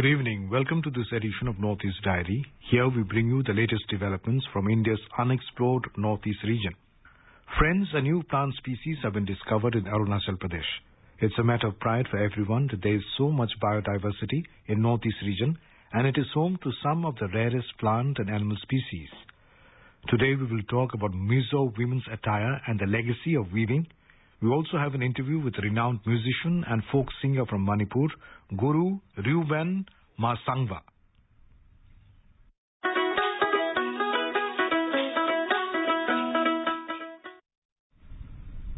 Good evening. Welcome to this edition of Northeast Diary. Here we bring you the latest developments from India's unexplored Northeast region. Friends, a new plant species have been discovered in Arunachal Pradesh. It's a matter of pride for everyone that there is so much biodiversity in Northeast region and it is home to some of the rarest plant and animal species. Today we will talk about Mizo women's attire and the legacy of weaving. We also have an interview with renowned musician and folk singer from Manipur, Guru Reuben Mashangva.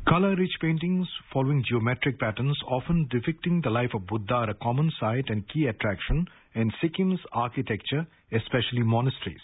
Color-rich paintings following geometric patterns often depicting the life of Buddha are a common sight and key attraction in Sikkim's architecture, especially monasteries.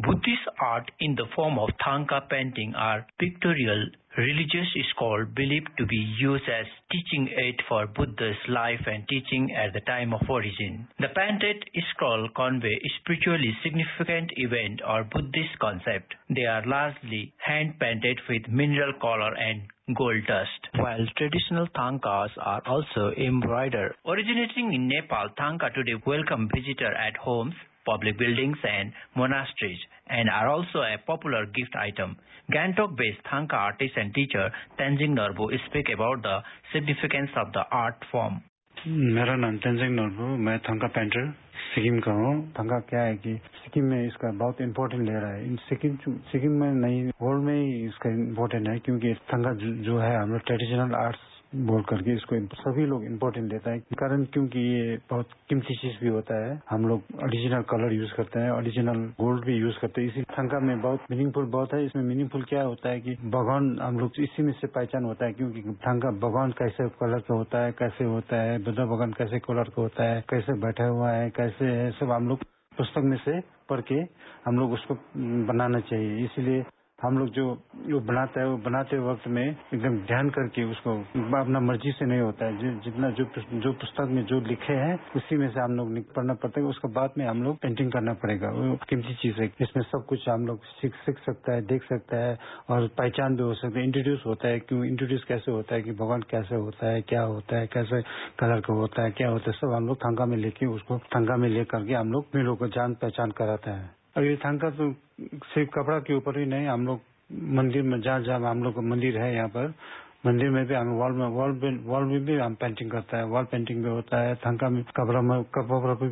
Buddhist art in the form of Thangka painting are pictorial religious scroll believed to be used as teaching aid for Buddha's life and teaching at the time of origin. The painted scroll convey spiritually significant event or Buddhist concept. They are largely hand painted with mineral color and gold dust, while traditional thangkas are also embroidered. Originating in Nepal, thangka today welcome visitor at homes, public buildings and monasteries and are also a popular gift item. Gangtok-based Thangka artist and teacher Tenzing Norbu speak about the significance of the art form. मेरा नाम तेंजिंग नोरबू मैं thangka painter Sikkim का हूँ थंका क्या है कि सिक्किम में इसका बहुत इम्पोर्टेंट ले रहा है सिक्किम सिक्किम में नहीं वर्ल्ड में ही इसका इम्पोर्टेंट है क्योंकि थंका जो है हम लोग ट्रेडिशनल आर्ट्स बोल करके इसको सभी लोग इम्पोर्टेंट देता है। कारण क्योंकि ये बहुत कीमती चीज़ भी होता है। हम लोग ओरिजिनल कलर यूज़ करते हैं ओरिजिनल गोल्ड भी यूज़ करते हैं। इसी थंका में बहुत मीनिंगफुल बहुत है। इसमें मीनिंगफुल क्या होता है कि भगवान हम लोग इसी में से पहचान होता है क्योंकि थंका भगवान कैसे कलर का होता है, कैसे होता है, बुद्धा भगवान कैसे कलर का होता है, कैसे बैठा हुआ है, कैसे है, सब हम लोग पुस्तक में से पढ़ के हम लोग उसको बनाना चाहिए। इसलिए हम लोग जो जो बनाता है, वो बनाते वक्त में एकदम ध्यान करके उसको अपना मर्ज़ी से नहीं होता है। जितना जो जो पुस्तक में जो लिखे हैं, उसी में से हम लोग पढ़ना पड़ता है। उसके बाद में हम लोग पेंटिंग करना पड़ेगा। वो कीमती चीज़ है। इसमें सब कुछ हम लोग सीख सीख सकता है, देख सकता है और पहचान भी हो सकता है। इंट्रोड्यूस होता है क्यों इंट्रोड्यूस कैसे होता है कि भगवान कैसे होता है, क्या होता है, कैसे कलर का होता है, क्या होता है, सब हम लोग थंगा में लेके उसको थंगा में लेकर के हम लोग लोग को जान पहचान कराते हैं। थंका तो सिर्फ़ कपड़ा के ऊपर ही नहीं हम लोग मंदिर में जहाँ जहाँ हम लोग का मंदिर है यहाँ पर मंदिर में भी हम वॉल में वॉल वॉल में भी हम पेंटिंग करता है वॉल पेंटिंग भी होता है थंका में कपड़ा में कपड़ा भी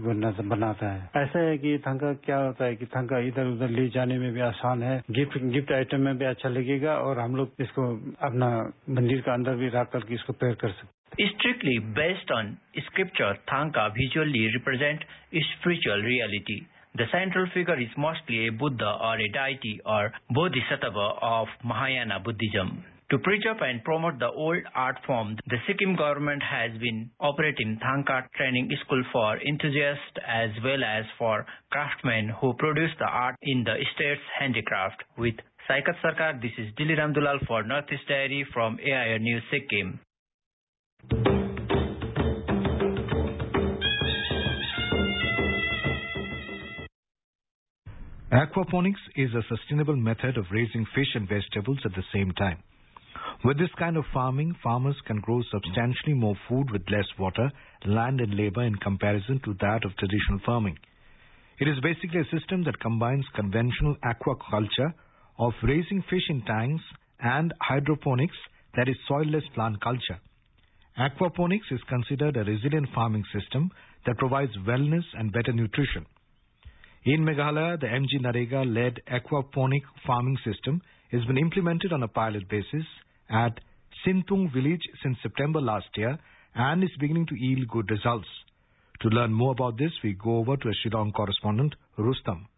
बनाता है ऐसा है कि थंका क्या होता है कि थंका इधर उधर ले जाने में भी आसान है गिफ्ट गिफ्ट आइटम में भी अच्छा लगेगा और हम लोग इसको अपना मंदिर का अंदर भी रख करके इसको पेयर कर सकते Strictly based on scripture, Thangka visually represent spiritual reality. The central figure is mostly a Buddha or a deity or Bodhisattva of Mahayana Buddhism. To preserve and promote the old art form, the Sikkim government has been operating Thangka training school for enthusiasts as well as for craftsmen who produce the art in the state's handicraft. With Saikat Sarkar, this is Diliram Dulal for Northeast Diary from AIR News Sikkim. Aquaponics is a sustainable method of raising fish and vegetables at the same time. With this kind of farming, farmers can grow substantially more food with less water, land and labor in comparison to that of traditional farming. It is basically a system that combines conventional aquaculture of raising fish in tanks and hydroponics that is soilless plant culture. Aquaponics is considered a resilient farming system that provides wellness and better nutrition. In Meghalaya, the MG NREGA-led aquaponic farming system has been implemented on a pilot basis at Sintung village since September last year and is beginning to yield good results. To learn more about this, we go over to a Shillong correspondent, Rustam.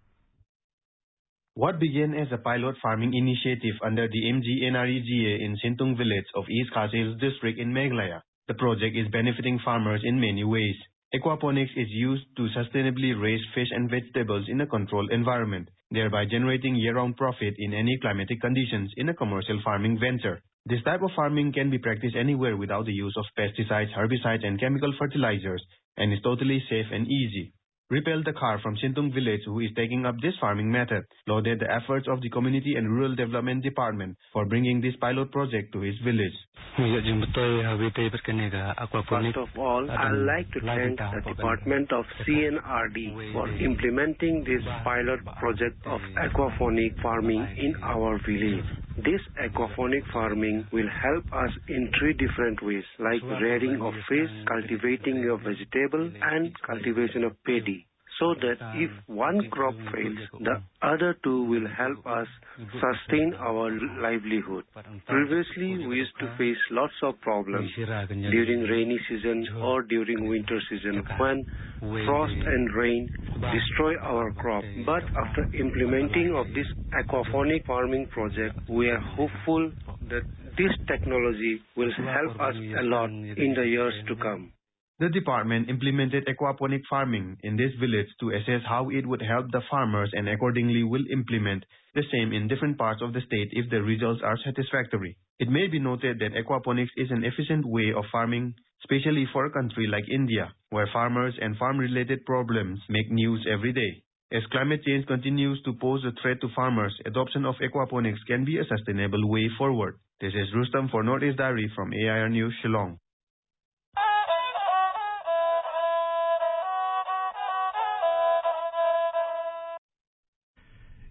What began as a pilot farming initiative under the MG NREGA in Sintung village of East Khasi district in Meghalaya, the project is benefiting farmers in many ways. Aquaponics is used to sustainably raise fish and vegetables in a controlled environment, thereby generating year-round profit in any climatic conditions in a commercial farming venture. This type of farming can be practiced anywhere without the use of pesticides, herbicides and chemical fertilizers and is totally safe and easy. Ripel Dakar from Sintung village who is taking up this farming method. Lauded the efforts of the Community and Rural Development Department for bringing this pilot project to his village. First of all, I'd like to thank the Department of CNRD for implementing this pilot project of aquaponic farming in our village. This aquaponic farming will help us in three different ways, like rearing of fish, cultivating of vegetable, and cultivation of paddy so that if one crop fails, the other two will help us sustain our livelihood. Previously, we used to face lots of problems during rainy season or during winter season when frost and rain destroy our crop. But after implementing of this aquaponic farming project, we are hopeful that this technology will help us a lot in the years to come. The department implemented aquaponic farming in this village to assess how it would help the farmers and accordingly will implement the same in different parts of the state if the results are satisfactory. It may be noted that aquaponics is an efficient way of farming, especially for a country like India, where farmers and farm-related problems make news every day. As climate change continues to pose a threat to farmers, adoption of aquaponics can be a sustainable way forward. This is Rustam for Northeast Diary from AIR News, Shillong.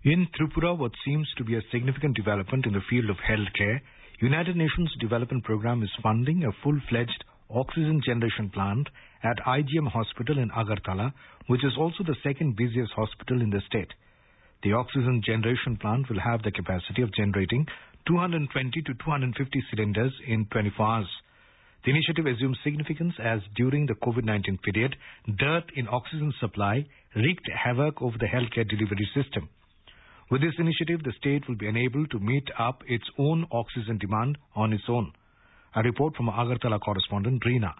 In Tripura, what seems to be a significant development in the field of healthcare, United Nations Development Programme is funding a full-fledged oxygen generation plant at IGM Hospital in Agartala, which is also the second busiest hospital in the state. The oxygen generation plant will have the capacity of generating 220 to 250 cylinders in 24 hours. The initiative assumes significance as during the COVID-19 period, dearth in oxygen supply wreaked havoc over the healthcare delivery system. With this initiative, the state will be enabled to meet up its own oxygen demand on its own. A report from Agartala correspondent Reena.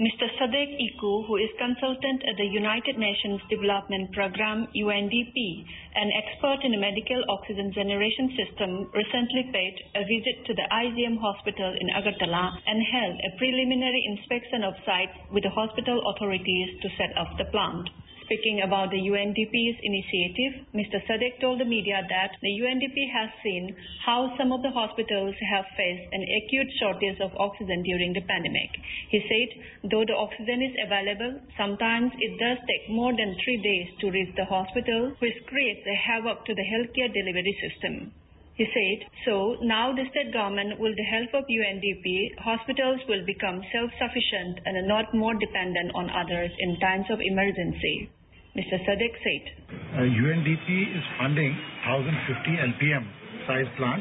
Mr. Sadek Iku, who is consultant at the United Nations Development Programme UNDP, an expert in a medical oxygen generation system, recently paid a visit to the IGM hospital in Agartala and held a preliminary inspection of site with the hospital authorities to set up the plant. Speaking about the UNDP's initiative, Mr. Sadek told the media that the UNDP has seen how some of the hospitals have faced an acute shortage of oxygen during the pandemic. He said, though the oxygen is available, sometimes it does take more than three days to reach the hospital, which creates a havoc to the healthcare delivery system. He said, so now the state government, with the help of UNDP, hospitals will become self-sufficient and not more dependent on others in times of emergency. Mr. Sadek said. Uh, UNDP is funding 1050 LPM size plant,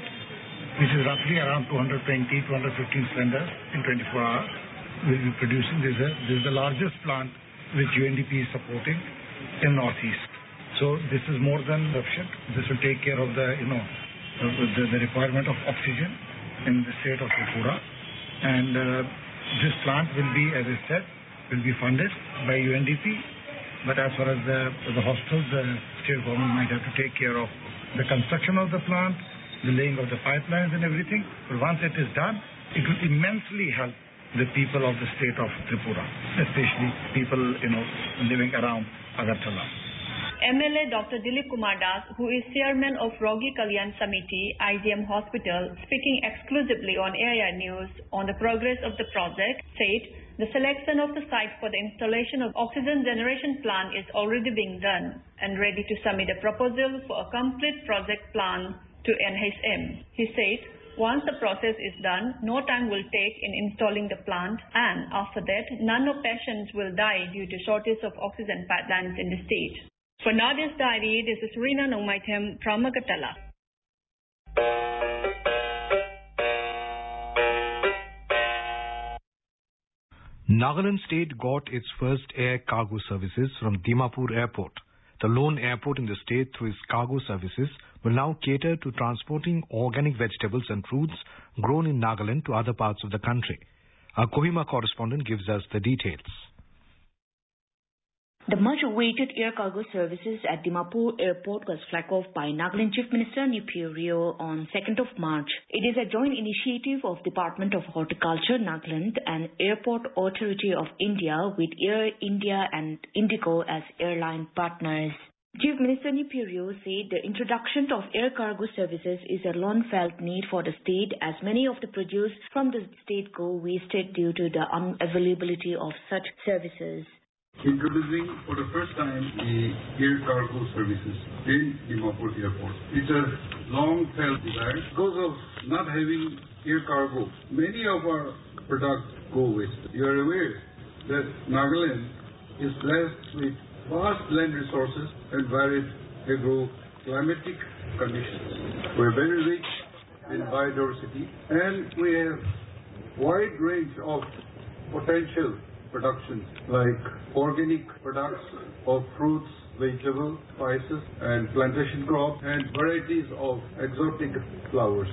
which is roughly around 220, 215 cylinders in 24 hours. We'll be producing this. This is the largest plant which UNDP is supporting in Northeast. So this is more than sufficient. This will take care of the, you know, the, the requirement of oxygen in the state of Tripura. And uh, this plant will be, as I said, will be funded by UNDP but as far as the, hospitals, the state government might have to take care of the construction of the plant, the laying of the pipelines and everything. But once it is done, it will immensely help the people of the state of Tripura, especially people, you know, living around Agartala. MLA Dr. Dilip Kumar Das, who is chairman of Rogi Kalyan Samiti, IGM Hospital, speaking exclusively on AIR News on the progress of the project, said the selection of the site for the installation of oxygen generation plant is already being done and ready to submit a proposal for a complete project plan to NHM. He said, once the process is done, no time will take in installing the plant and after that, none of patients will die due to shortage of oxygen pipelines in the state. For Northeast Diary, this is Rina Nongmaitem from Agartala. Nagaland state got its first air cargo services from Dimapur airport. The lone airport in the state through its cargo services will now cater to transporting organic vegetables and fruits grown in Nagaland to other parts of the country. Our Kohima correspondent gives us the details. The much-awaited air cargo services at Dimapur Airport was flagged off by Nagaland Chief Minister Rio on 2nd of March. It is a joint initiative of Department of Horticulture Nagaland and Airport Authority of India with Air India and Indigo as airline partners. Chief Minister Neiphiu Rio said the introduction of air cargo services is a long-felt need for the state as many of the produce from the state go wasted due to the unavailability of such services. Introducing for the first time the air cargo services in Dimapur Airport. It's a long-felt desire because of not having air cargo. Many of our products go waste. You are aware that Nagaland is blessed with vast land resources and varied agro-climatic conditions. We're very rich in biodiversity and we have wide range of potential productions like organic products of fruits, vegetables, spices and plantation crops and varieties of exotic flowers.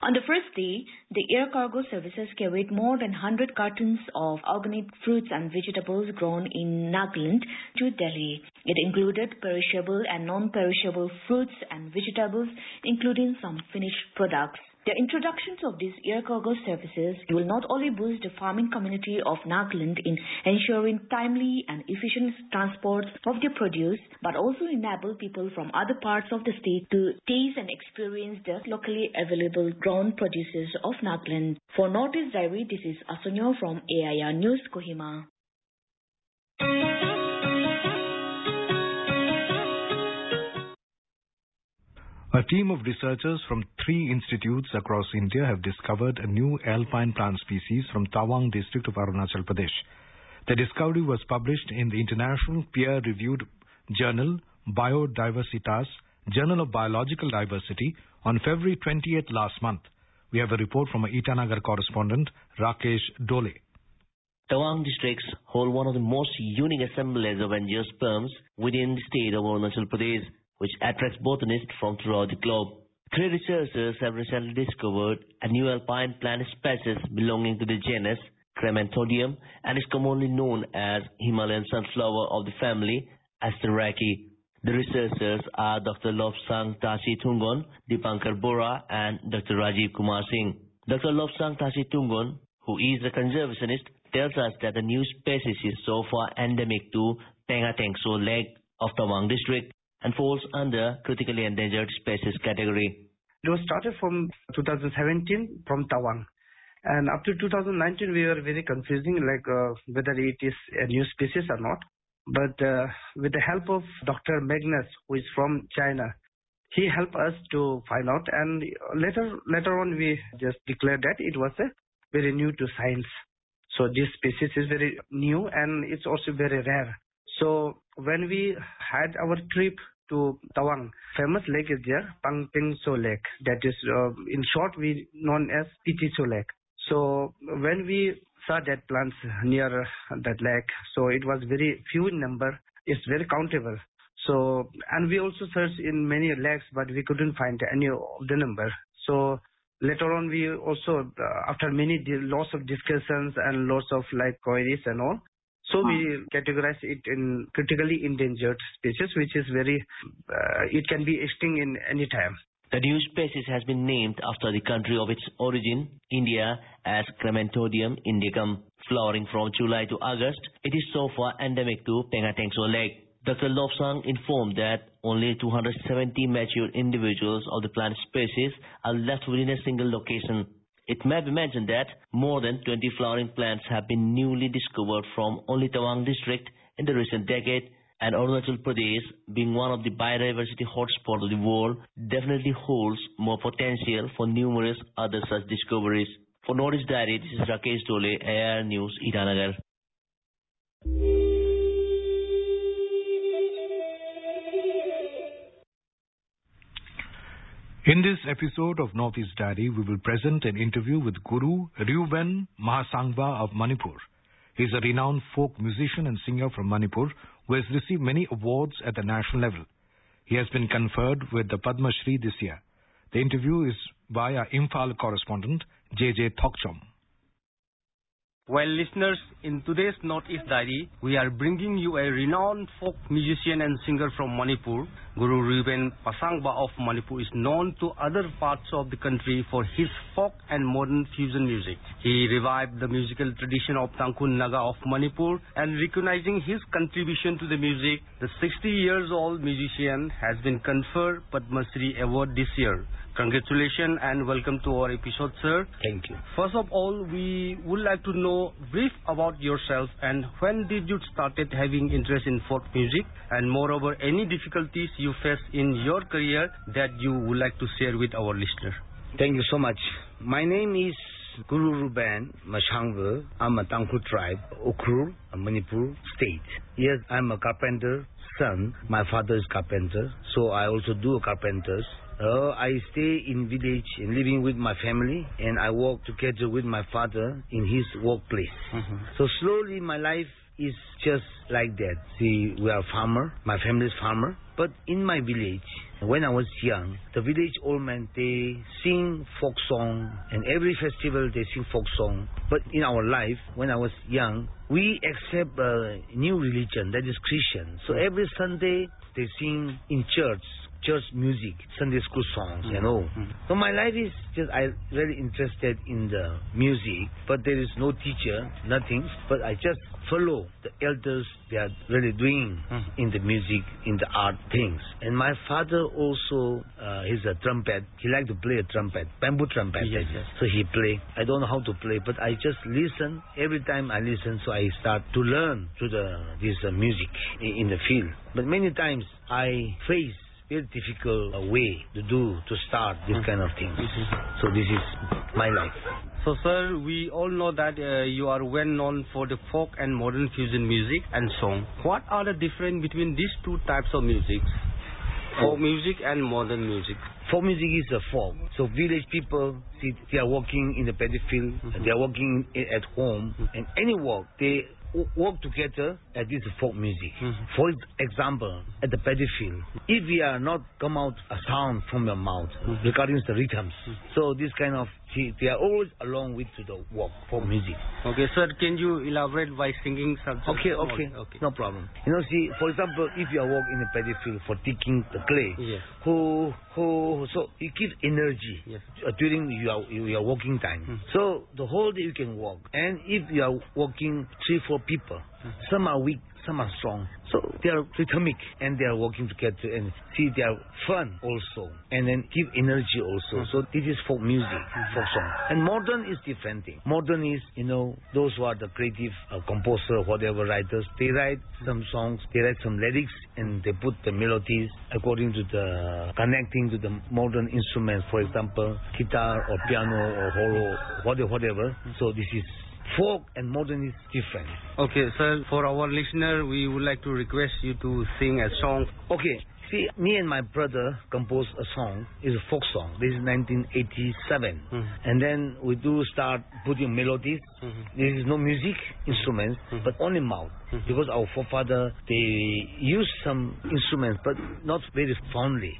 On the first day, the air cargo services carried more than 100 cartons of organic fruits and vegetables grown in Nagaland to Delhi. It included perishable and non-perishable fruits and vegetables, including some finished products. The introductions of these air cargo services will not only boost the farming community of Nagaland in ensuring timely and efficient transport of their produce, but also enable people from other parts of the state to taste and experience the locally available grown produces of Nagaland. For Northeast Diary, this is Asunyo from AIR News, Kohima. A team of researchers from three institutes across India have discovered a new alpine plant species from Tawang district of Arunachal Pradesh. The discovery was published in the international peer-reviewed journal Biodiversitas, Journal of Biological Diversity, on February 28th last month. We have a report from our Itanagar correspondent Rakesh Dole. Tawang districts hold one of the most unique assemblies of angiosperms within the state of Arunachal Pradesh which attracts botanists from throughout the globe. Three researchers have recently discovered a new alpine plant species belonging to the genus Cremanthodium and is commonly known as Himalayan sunflower of the family Asteraceae. The researchers are Dr. Lobsang Tashi Tungon, Dipankar Bora, and Dr. Rajiv Kumar Singh. Dr. Lobsang Tashi Tungon, who is a conservationist, tells us that the new species is so far endemic to Pangateng Tso Lake of Tawang district and falls under critically endangered species category. It was started from 2017 from Tawang. And up to 2019, we were very confusing, like uh, whether it is a new species or not. But uh, with the help of Dr. Magnus, who is from China, he helped us to find out. And later, later on, we just declared that it was a very new to science. So this species is very new and it's also very rare. So when we had our trip to Tawang, famous lake is there, Pangpingso Lake. That is, uh, in short, we known as Pitiso Lake. So when we saw that plants near that lake, so it was very few in number. It's very countable. So, and we also searched in many lakes, but we couldn't find any of the number. So later on, we also, uh, after many lots of discussions and lots of like queries and all, so we categorize it in critically endangered species, which is very, uh, it can be extinct in any time. The new species has been named after the country of its origin, India, as Cremanthodium indicum. Flowering from July to August, it is so far endemic to Pangateng Tso Lake. Dr. Lobsang informed that only 270 mature individuals of the plant species are left within a single location. It may be mentioned that more than 20 flowering plants have been newly discovered from only Tawang district in the recent decade and Arunachal Pradesh, being one of the biodiversity hotspots of the world, definitely holds more potential for numerous other such discoveries. For Northeast Diary, this is Rakesh Dole, AIR News, Itanagar. In this episode of Northeast Diary, we will present an interview with Guru Ryuben Mahasangwa of Manipur. He is a renowned folk musician and singer from Manipur who has received many awards at the national level. He has been conferred with the Padma Shri this year. The interview is by our Imphal correspondent, J.J. Thokchom. Well, listeners, in today's Northeast Diary, we are bringing you a renowned folk musician and singer from Manipur. Guru Ruben Pasangba of Manipur is known to other parts of the country for his folk and modern fusion music. He revived the musical tradition of Tangkhul Naga of Manipur and recognizing his contribution to the music, the 60 years old musician has been conferred Padma Shri Award this year. Congratulations and welcome to our episode, sir. Thank you. First of all, we would like to know brief about yourself and when did you started having interest in folk music and moreover any difficulties you face in your career that you would like to share with our listener. Thank you so much. My name is Guru Ruben Mashangva. I'm a Tangkhul tribe, Ukhrul, Manipur state. Yes, I'm a carpenter son. My father is carpenter, so I also do a carpenters. Uh, I stay in village and living with my family, and I work together with my father in his workplace. Mm-hmm. So slowly, my life is just like that. See, we are farmer. My family is farmer. But in my village, when I was young, the village old men they sing folk song, and every festival they sing folk song. But in our life, when I was young, we accept a new religion that is Christian. So every Sunday they sing in church church music, Sunday school songs, you know. So my life is just I really interested in the music, but there is no teacher, nothing. But I just follow the elders they are really doing in the music, in the art things. And my father also uh, he's a trumpet. He like to play a trumpet, bamboo trumpet. Yes, yes. So he play. I don't know how to play, but I just listen. Every time I listen, so I start to learn to the this uh, music in the field. But many times I face very difficult way to do to start this kind of things. So this is my life. So, sir, we all know that uh, you are well known for the folk and modern fusion music and song. What are the difference between these two types of music? Folk music and modern music. Folk music is a folk. So village people, see, they are working in the paddy field, they are working at home, and any work, they work together at this folk music. Mm-hmm. For example, at the paddy field, if we are not come out a sound from your mouth mm-hmm. regarding the rhythms, mm-hmm. so this kind of, they are always along with to the work, for music. Okay, sir, can you elaborate by singing something? Okay, okay, okay, no problem. You know, see, for example, if you are working in a paddy field for digging the clay, Yes. who, who, so it gives energy uh, during your your working time. So the whole day you can work, and if you are working three, four people, some are weak, some are strong. So they are rhythmic and they are working together and see they are fun also and then give energy also. So this is for music, folk song. And modern is different thing. Modern is, you know, those who are the creative uh, composer, whatever writers, they write some songs, they write some lyrics and they put the melodies according to the connecting to the modern instruments, for example, guitar or piano or holo, whatever, whatever. So this is folk and modern is different. Okay, sir, for our listener, we would like to request you to sing a song. Okay, see, me and my brother composed a song. It's a folk song. This is 1987. Mm-hmm. And then we do start putting melodies. Mm-hmm. There is no music, instruments, mm-hmm. but only mouth. Because our forefather, they use some instruments, but not very fondly.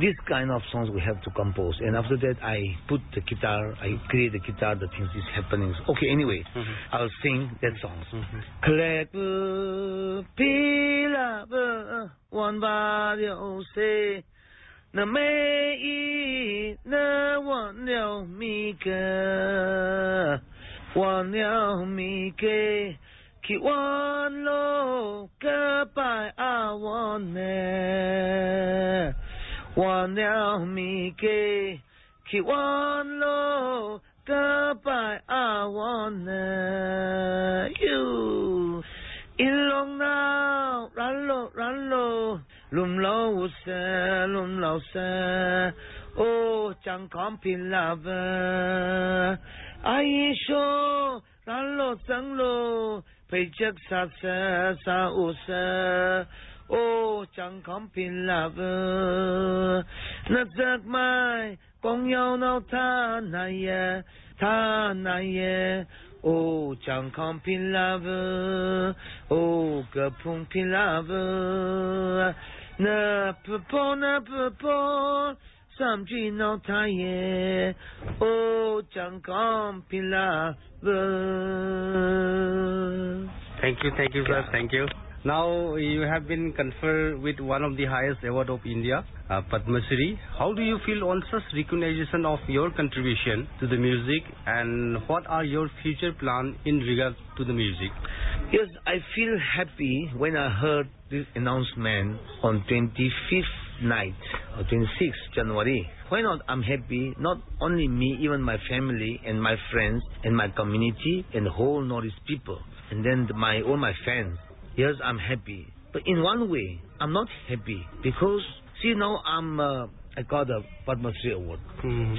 This kind of songs we have to compose. And after that, I put the guitar, I create the guitar, the things is happening. Okay, anyway, I'll sing that song. Clap, pila, one body, oh, say. 那每一那忘了米个，忘了米 คิดวานโลกะไปอาวอนเนวันเนมีเกคิดวานโลกะไปอาวอนเนยูอินลงน้ารันโลรันโลลุมโลวุเซลุมโลเซโอจังคอมพิลาเวอายิโชรันโลจังโล Paychak ô chẳng không pin là vơ nát giấc mai con nhau nào tha này tha này ô chẳng không pin là vơ ô cờ phung pin là vơ nà pơ pô nà pơ pô samjinotaye o chankampila Thank you, thank you, sir. Thank you. Now you have been conferred with one of the highest award of India, uh, Padma Shri. How do you feel on such recognition of your contribution to the music, and what are your future plans in regard to the music? Yes, I feel happy when I heard this announcement on 25th night or 26th January. Why not? I'm happy. Not only me, even my family and my friends and my community and whole Northeast people, and then my all my fans. Yes, I'm happy. But in one way, I'm not happy because see now I'm uh, I got a Padma Shri award.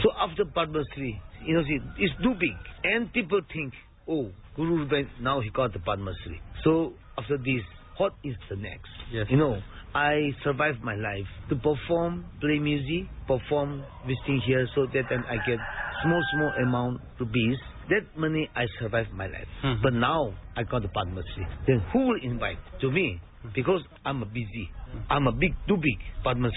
So after Padma Shri, you know, see, it's too big, and people think, oh, Guru Ruben now he got the Padma Shri. So after this, what is the next? Yes. You know, I survive my life to perform, play music, perform, visiting here, so that then I get small small amount rupees. That money I survive my life. Mm-hmm. But now I got the Shri. Then who will invite to me? Because I'm a busy. I'm a big, too big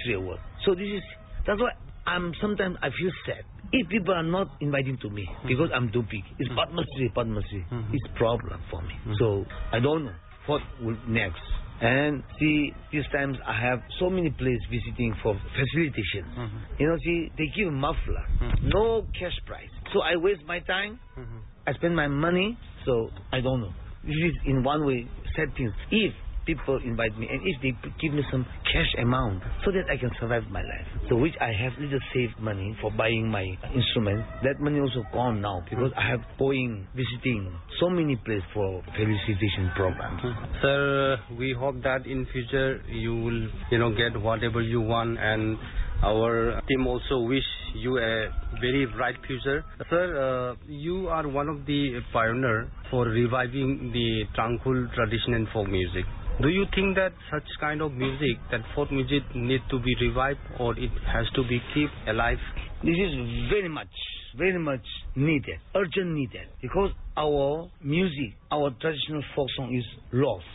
Shri award. So this is that's why I'm sometimes I feel sad if people are not inviting to me mm-hmm. because I'm too big. It's Shri, Padma Shri. It's problem for me. Mm-hmm. So I don't know what will next. And see, these times I have so many places visiting for facilitation. Mm-hmm. You know, see, they give muffler, mm-hmm. no cash price. So I waste my time. Mm-hmm. I spend my money. So I don't know. This is in one way sad things. If people invite me and if they give me some cash amount so that I can survive my life. So which I have little saved money for buying my instrument. That money also gone now because I have going visiting so many places for felicitation programs. Sir, we hope that in future you will, you know, get whatever you want and our team also wish you a very bright future. Sir, uh, you are one of the pioneer for reviving the Tangkhul tradition and folk music. Do you think that such kind of music, that folk music need to be revived or it has to be kept alive? This is very much, very much needed, urgent needed, because our music, our traditional folk song is lost,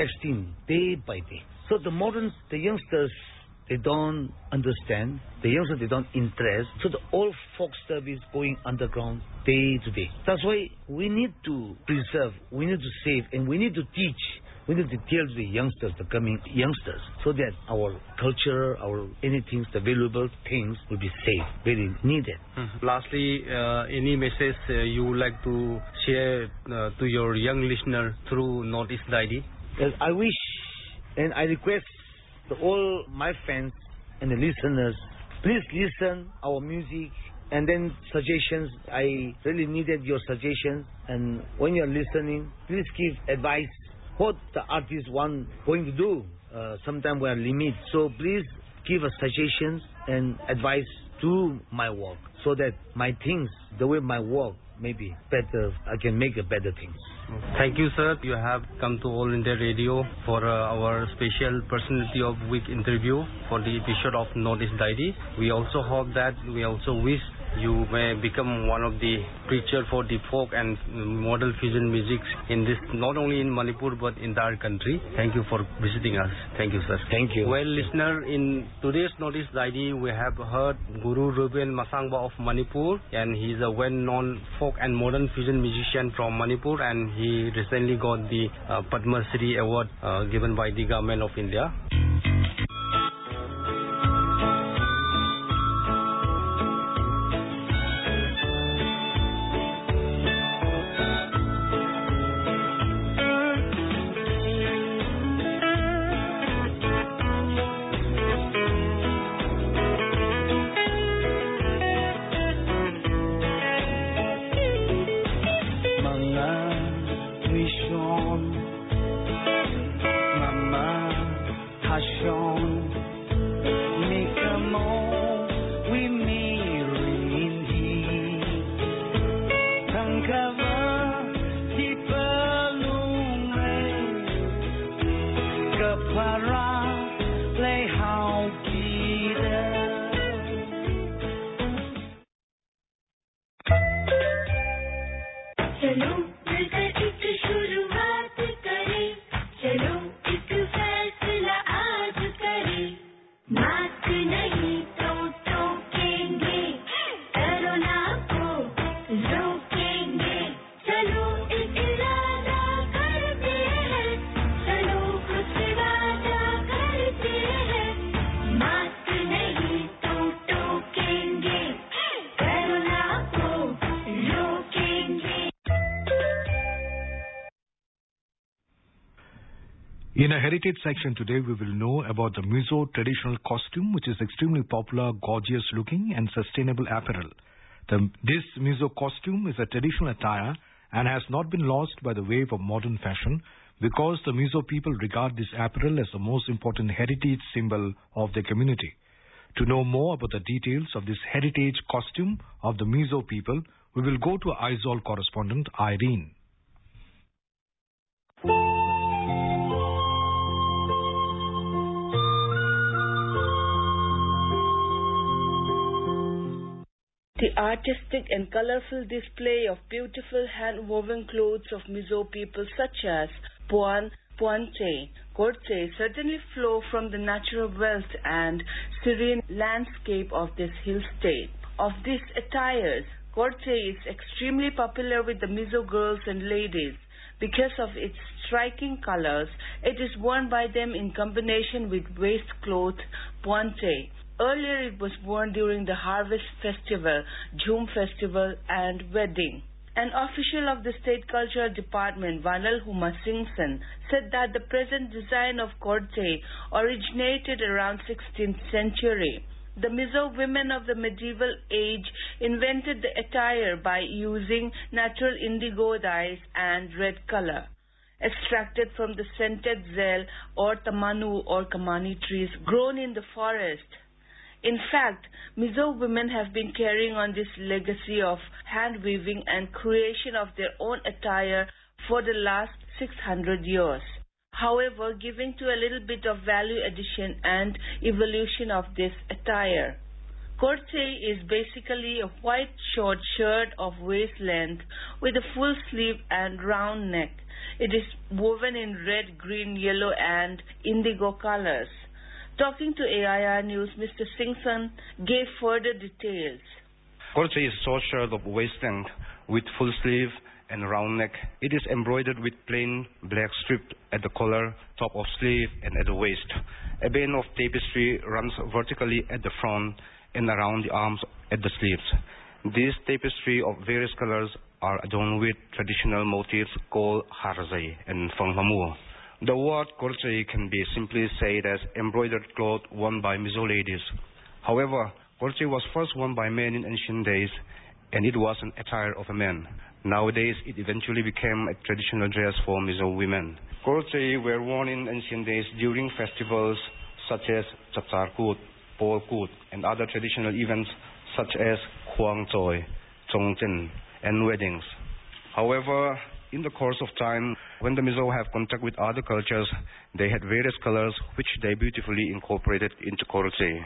extinct day by day. So the modern, the youngsters, they don't understand. The youngsters, they don't interest. So the old folk stuff is going underground day to day. That's why we need to preserve, we need to save, and we need to teach we need to tell the youngsters, the coming youngsters, so that our culture, our anything, the valuable things will be safe, very needed. Lastly, uh, any message uh, you would like to share uh, to your young listener through Northeast Diary? Yes, I wish and I request to all my fans and the listeners, please listen our music and then suggestions. I really needed your suggestions and when you're listening, please give advice what the artist want going to do. Uh, Sometimes we are limit, so please give us suggestions and advice to my work so that my things, the way my work, maybe better. I can make a better things. Thank you, sir. You have come to All India Radio for uh, our special Personality of Week interview for the episode of Northeast Diary. We also hope that we also wish you may become one of the preacher for the folk and model fusion music in this, not only in Manipur but in entire country. Thank you for visiting us. Thank you, sir. Thank you. Well, listener, in today's Northeast Diary, we have heard Guru Ruben Mashangva of Manipur, and he is a well-known folk and modern fusion musician from Manipur, and he recently got the uh, Padma Shri award uh, given by the government of India. In a heritage section today, we will know about the Mizo traditional costume, which is extremely popular, gorgeous looking, and sustainable apparel. The, this Mizo costume is a traditional attire and has not been lost by the wave of modern fashion because the Mizo people regard this apparel as the most important heritage symbol of their community. To know more about the details of this heritage costume of the Mizo people, we will go to Aizawl correspondent Irene. The artistic and colorful display of beautiful hand-woven clothes of Mizo people such as Puan, Puante, Korche certainly flow from the natural wealth and serene landscape of this hill state. Of these attires, Korche is extremely popular with the Mizo girls and ladies. Because of its striking colors, it is worn by them in combination with waist cloth, Puante. Earlier it was worn during the harvest festival, Jhum festival and wedding. An official of the State Cultural Department, Vanal Huma Singson, said that the present design of Korte originated around 16th century. The Mizo women of the medieval age invented the attire by using natural indigo dyes and red color extracted from the scented zel or tamanu or kamani trees grown in the forest. In fact, Mizo women have been carrying on this legacy of hand weaving and creation of their own attire for the last 600 years. However, giving to a little bit of value addition and evolution of this attire. Korte is basically a white short shirt of waist length with a full sleeve and round neck. It is woven in red, green, yellow and indigo colors. Talking to AIR News, Mr. Singson gave further details. Korche is short shirt of waist with full sleeve and round neck. It is embroidered with plain black strip at the collar, top of sleeve and at the waist. A band of tapestry runs vertically at the front and around the arms at the sleeves. These tapestry of various colors are adorned with traditional motifs called harzai and fanghamu. The word korche can be simply said as embroidered cloth worn by Mizo ladies. However, korche was first worn by men in ancient days, and it was an attire of a man. Nowadays, it eventually became a traditional dress for Mizo women. Korche were worn in ancient days during festivals such as Chatsarkut, Polkut, and other traditional events such as Huang Choi, Chongchen, and weddings. However, in the course of time, when the Mizo have contact with other cultures, they had various colors which they beautifully incorporated into korche.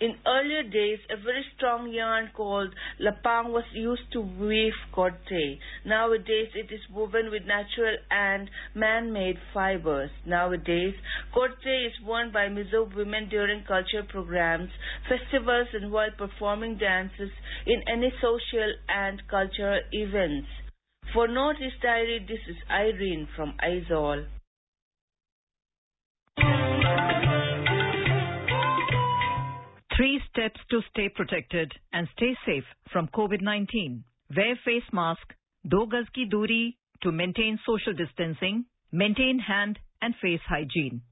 In earlier days, a very strong yarn called lapang was used to weave korte. Nowadays, it is woven with natural and man-made fibers. Nowadays, korte is worn by Mizo women during cultural programs, festivals, and while performing dances in any social and cultural events. For Northeast Diary, this is Irene from Aizawl. Three steps to stay protected and stay safe from COVID-19. Wear face mask, do gaz ki duri to maintain social distancing, maintain hand and face hygiene.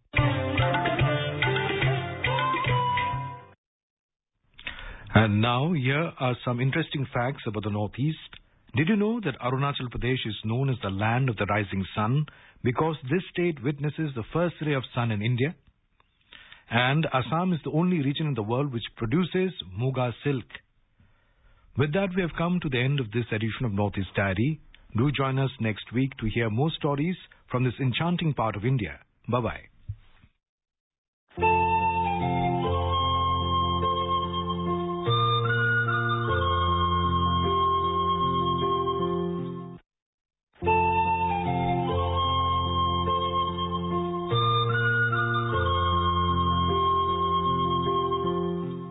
And now here are some interesting facts about the Northeast. Did you know that Arunachal Pradesh is known as the land of the rising sun because this state witnesses the first ray of sun in India? And Assam is the only region in the world which produces Muga silk. With that, we have come to the end of this edition of Northeast Diary. Do join us next week to hear more stories from this enchanting part of India. Bye bye.